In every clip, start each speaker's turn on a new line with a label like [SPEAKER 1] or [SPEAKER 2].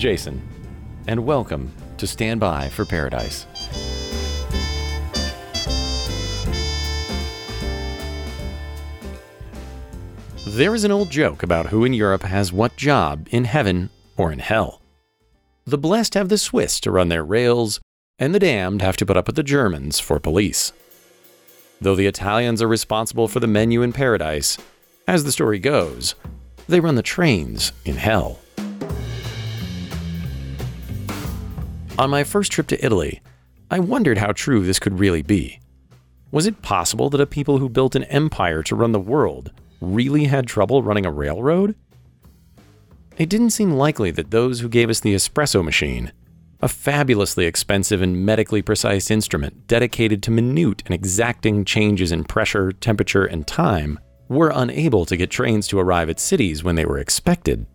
[SPEAKER 1] Jason, and welcome to Stand By for Paradise. There is an old joke about who in Europe has what job in heaven or in hell. The blessed have the Swiss to run their rails, and the damned have to put up with the Germans for police. Though the Italians are responsible for the menu in paradise, as the story goes, they run the trains in hell. On my first trip to Italy, I wondered how true this could really be. Was it possible that a people who built an empire to run the world really had trouble running a railroad? It didn't seem likely that those who gave us the espresso machine, a fabulously expensive and medically precise instrument dedicated to minute and exacting changes in pressure, temperature, and time, were unable to get trains to arrive at cities when they were expected.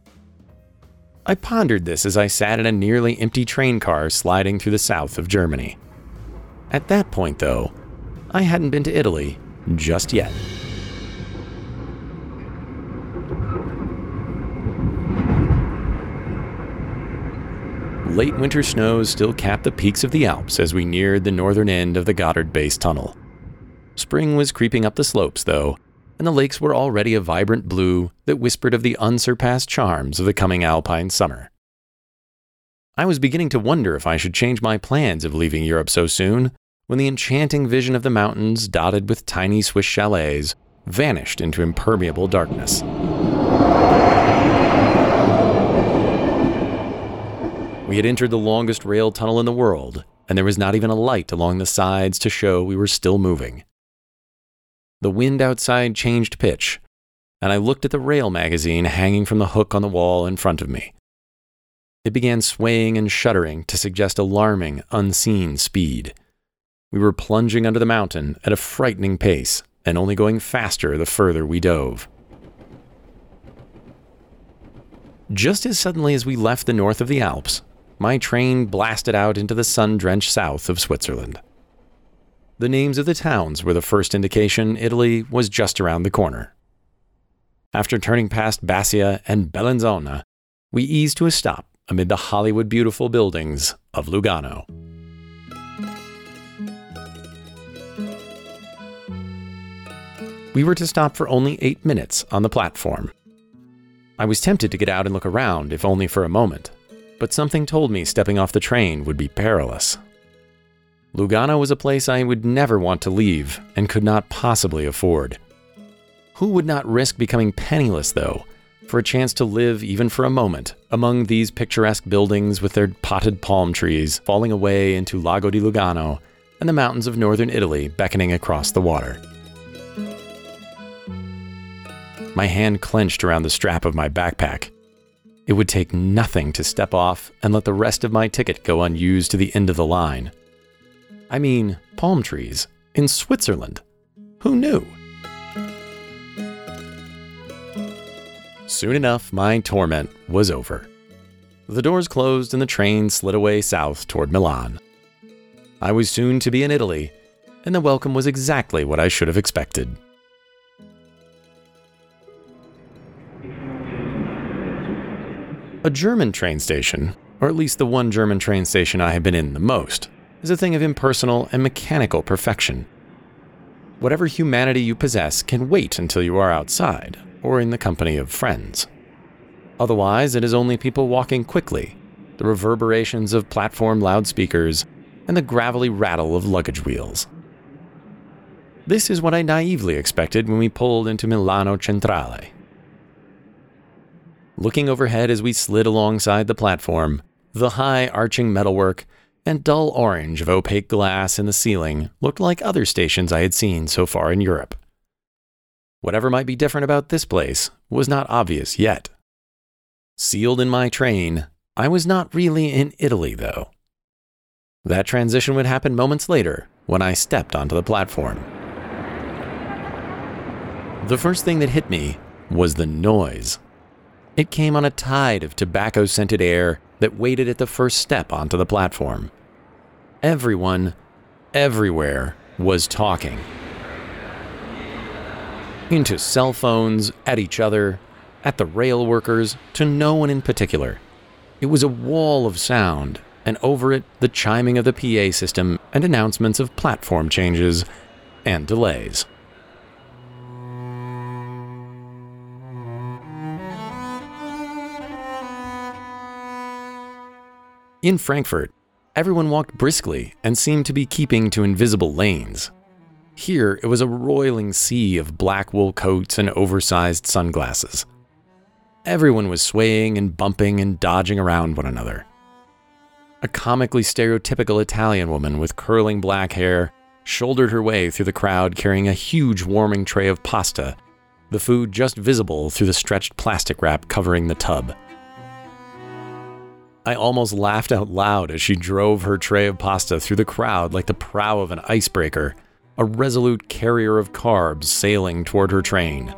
[SPEAKER 1] I pondered this as I sat in a nearly empty train car sliding through the south of Germany. At that point, though, I hadn't been to Italy just yet. Late winter snows still capped the peaks of the Alps as we neared the northern end of the Gotthard Base Tunnel. Spring was creeping up the slopes, though, and the lakes were already a vibrant blue that whispered of the unsurpassed charms of the coming alpine summer. I was beginning to wonder if I should change my plans of leaving Europe so soon when the enchanting vision of the mountains dotted with tiny Swiss chalets vanished into impermeable darkness. We had entered the longest rail tunnel in the world, and there was not even a light along the sides to show we were still moving. The wind outside changed pitch, and I looked at the rail magazine hanging from the hook on the wall in front of me. It began swaying and shuddering to suggest alarming, unseen speed. We were plunging under the mountain at a frightening pace, and only going faster the further we dove. Just as suddenly as we left the north of the Alps, my train blasted out into the sun drenched south of Switzerland. The names of the towns were the first indication Italy was just around the corner. After turning past Biasca and Bellinzona, we eased to a stop amid the Hollywood beautiful buildings of Lugano. We were to stop for only eight minutes on the platform. I was tempted to get out and look around, if only for a moment, but something told me stepping off the train would be perilous. Lugano was a place I would never want to leave and could not possibly afford. Who would not risk becoming penniless, though, for a chance to live even for a moment among these picturesque buildings with their potted palm trees falling away into Lago di Lugano and the mountains of northern Italy beckoning across the water? My hand clenched around the strap of my backpack. It would take nothing to step off and let the rest of my ticket go unused to the end of the line. I mean, palm trees in Switzerland. Who knew? Soon enough, my torment was over. The doors closed and the train slid away south toward Milan. I was soon to be in Italy, and the welcome was exactly what I should have expected. A German train station, or at least the one German train station I have been in the most, is a thing of impersonal and mechanical perfection. Whatever humanity you possess can wait until you are outside or in the company of friends. Otherwise, it is only people walking quickly, the reverberations of platform loudspeakers, and the gravelly rattle of luggage wheels. This is what I naively expected when we pulled into Milano Centrale. Looking overhead as we slid alongside the platform, the high arching metalwork and dull orange of opaque glass in the ceiling looked like other stations I had seen so far in Europe. Whatever might be different about this place was not obvious yet. Sealed in my train, I was not really in Italy, though. That transition would happen moments later when I stepped onto the platform. The first thing that hit me was the noise. It came on a tide of tobacco scented air that waited at the first step onto the platform. Everyone, everywhere, was talking. Into cell phones, at each other, at the rail workers, to no one in particular. It was a wall of sound, and over it, the chiming of the PA system and announcements of platform changes and delays. In Frankfurt, everyone walked briskly and seemed to be keeping to invisible lanes. Here, it was a roiling sea of black wool coats and oversized sunglasses. Everyone was swaying and bumping and dodging around one another. A comically stereotypical Italian woman with curling black hair shouldered her way through the crowd carrying a huge warming tray of pasta, the food just visible through the stretched plastic wrap covering the tub. I almost laughed out loud as she drove her tray of pasta through the crowd like the prow of an icebreaker, a resolute carrier of carbs sailing toward her train.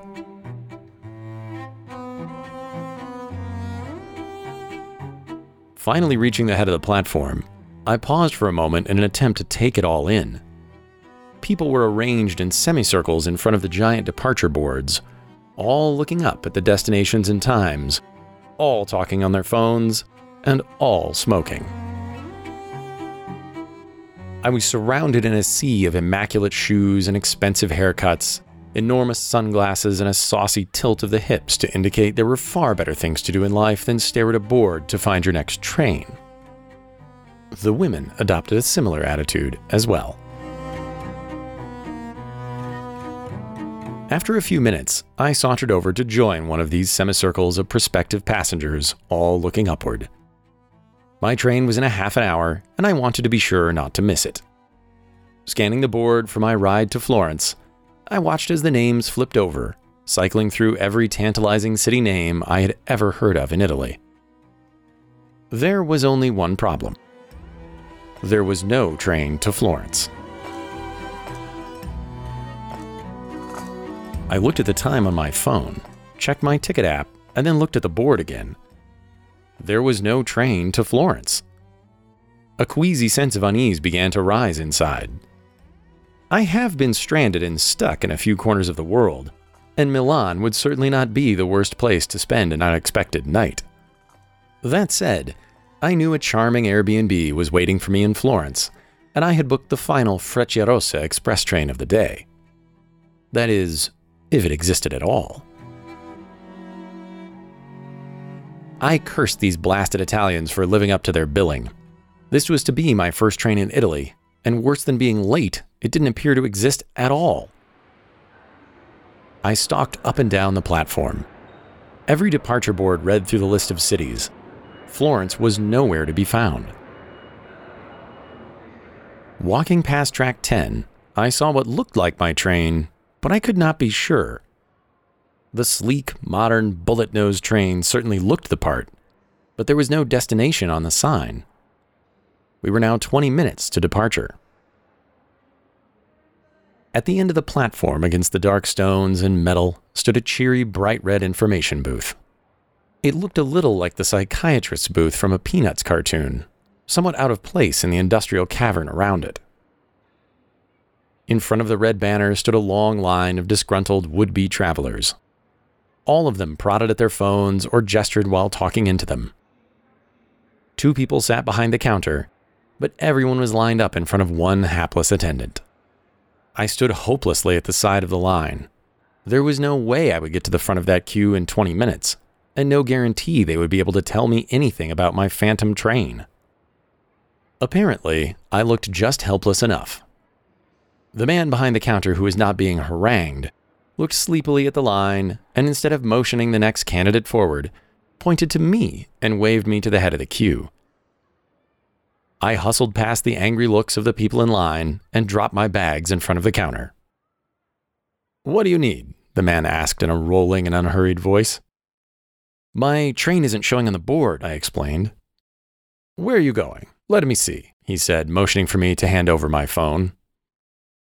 [SPEAKER 1] Finally reaching the head of the platform, I paused for a moment in an attempt to take it all in. People were arranged in semicircles in front of the giant departure boards, all looking up at the destinations and times, all talking on their phones, and all smoking. I was surrounded in a sea of immaculate shoes and expensive haircuts, enormous sunglasses, and a saucy tilt of the hips to indicate there were far better things to do in life than stare at a board to find your next train. The women adopted a similar attitude as well. After a few minutes, I sauntered over to join one of these semicircles of prospective passengers, all looking upward. My train was in a half an hour, and I wanted to be sure not to miss it. Scanning the board for my ride to Florence, I watched as the names flipped over, cycling through every tantalizing city name I had ever heard of in Italy. There was only one problem there was no train to Florence. I looked at the time on my phone, checked my ticket app, and then looked at the board again. There was no train to Florence. A queasy sense of unease began to rise inside. I have been stranded and stuck in a few corners of the world, and Milan would certainly not be the worst place to spend an unexpected night. That said, I knew a charming Airbnb was waiting for me in Florence, and I had booked the final Frecciarossa express train of the day. That is, if it existed at all. I cursed these blasted Italians for living up to their billing. This was to be my first train in Italy, and worse than being late, it didn't appear to exist at all. I stalked up and down the platform. Every departure board read through the list of cities. Florence was nowhere to be found. Walking past track 10, I saw what looked like my train, but I could not be sure. The sleek, modern, bullet nosed train certainly looked the part, but there was no destination on the sign. We were now 20 minutes to departure. At the end of the platform, against the dark stones and metal, stood a cheery, bright red information booth. It looked a little like the psychiatrist's booth from a Peanuts cartoon, somewhat out of place in the industrial cavern around it. In front of the red banner stood a long line of disgruntled would be travelers. All of them prodded at their phones or gestured while talking into them. Two people sat behind the counter, but everyone was lined up in front of one hapless attendant. I stood hopelessly at the side of the line. There was no way I would get to the front of that queue in 20 minutes, and no guarantee they would be able to tell me anything about my phantom train. Apparently, I looked just helpless enough. The man behind the counter who was not being harangued looked sleepily at the line and instead of motioning the next candidate forward, pointed to me and waved me to the head of the queue. I hustled past the angry looks of the people in line and dropped my bags in front of the counter. What do you need? the man asked in a rolling and unhurried voice. My train isn't showing on the board, I explained. Where are you going? Let me see, he said, motioning for me to hand over my phone.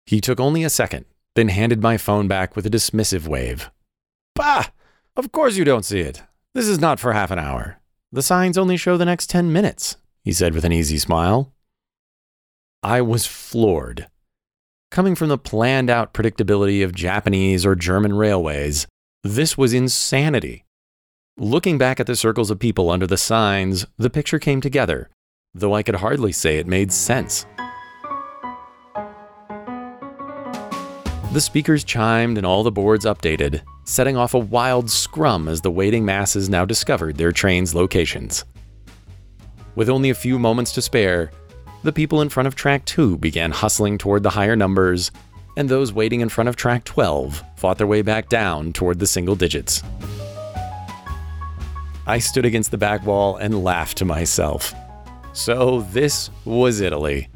[SPEAKER 1] He took only a second, then handed my phone back with a dismissive wave. Bah! Of course you don't see it. This is not for half an hour. The signs only show the next 10 minutes he said with an easy smile. I was floored. Coming from the planned out predictability of Japanese or German railways, this was insanity. Looking back at the circles of people under the signs, the picture came together, though I could hardly say it made sense. The speakers chimed and all the boards updated, setting off a wild scrum as the waiting masses now discovered their train's locations. With only a few moments to spare, the people in front of track 2 began hustling toward the higher numbers, and those waiting in front of track 12 fought their way back down toward the single digits. I stood against the back wall and laughed to myself. So, this was Italy.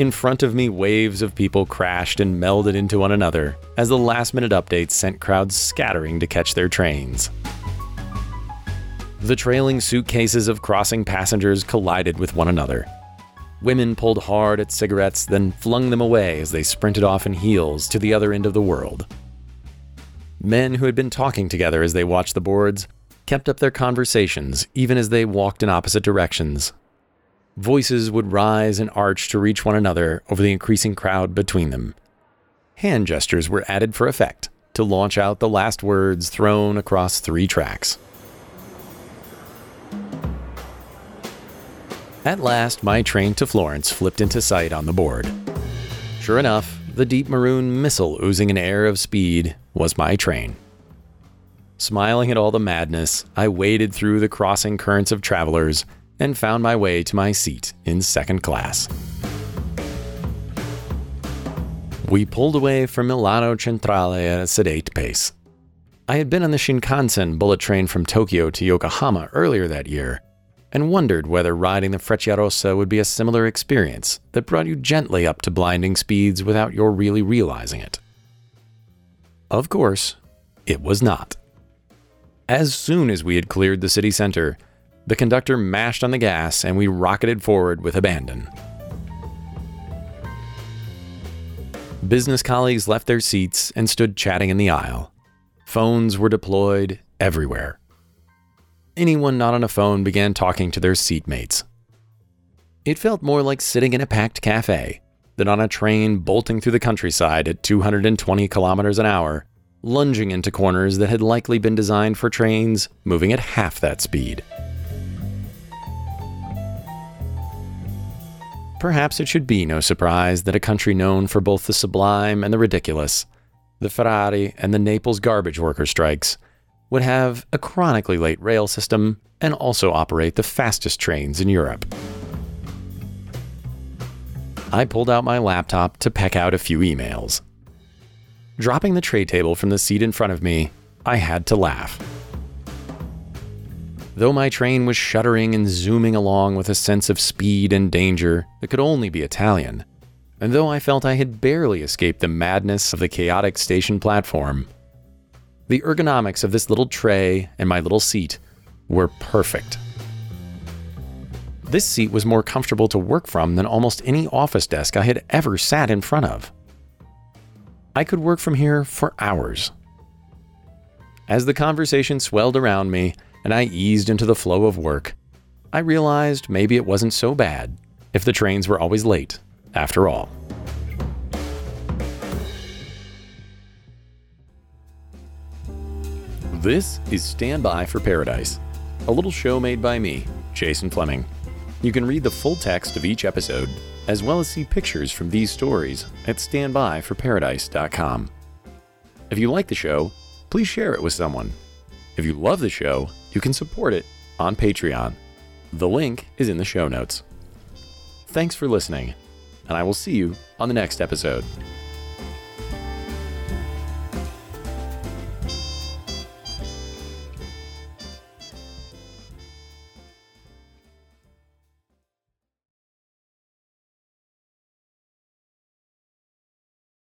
[SPEAKER 1] In front of me, waves of people crashed and melded into one another as the last minute updates sent crowds scattering to catch their trains. The trailing suitcases of crossing passengers collided with one another. Women pulled hard at cigarettes, then flung them away as they sprinted off in heels to the other end of the world. Men who had been talking together as they watched the boards kept up their conversations even as they walked in opposite directions. Voices would rise and arch to reach one another over the increasing crowd between them. Hand gestures were added for effect to launch out the last words thrown across three tracks. At last, my train to Florence flipped into sight on the board. Sure enough, the deep maroon missile oozing an air of speed was my train. Smiling at all the madness, I waded through the crossing currents of travelers and found my way to my seat in second class. We pulled away from Milano Centrale at a sedate pace. I had been on the Shinkansen bullet train from Tokyo to Yokohama earlier that year and wondered whether riding the Frecciarossa would be a similar experience that brought you gently up to blinding speeds without your really realizing it. Of course, it was not. As soon as we had cleared the city center, the conductor mashed on the gas and we rocketed forward with abandon. Business colleagues left their seats and stood chatting in the aisle. Phones were deployed everywhere anyone not on a phone began talking to their seatmates. It felt more like sitting in a packed cafe than on a train bolting through the countryside at 220 kilometers an hour, lunging into corners that had likely been designed for trains moving at half that speed. Perhaps it should be no surprise that a country known for both the sublime and the ridiculous, the Ferrari and the Naples garbage worker strikes, would have a chronically late rail system and also operate the fastest trains in Europe. I pulled out my laptop to peck out a few emails. Dropping the tray table from the seat in front of me, I had to laugh. Though my train was shuddering and zooming along with a sense of speed and danger that could only be Italian, and though I felt I had barely escaped the madness of the chaotic station platform, the ergonomics of this little tray and my little seat were perfect. This seat was more comfortable to work from than almost any office desk I had ever sat in front of. I could work from here for hours. As the conversation swelled around me and I eased into the flow of work, I realized maybe it wasn't so bad if the trains were always late, after all. This is Standby for Paradise, a little show made by me, Jason Fleming. You can read the full text of each episode, as well as see pictures from these stories at standbyforparadise.com. If you like the show, please share it with someone. If you love the show, you can support it on Patreon. The link is in the show notes. Thanks for listening, and I will see you on the next episode.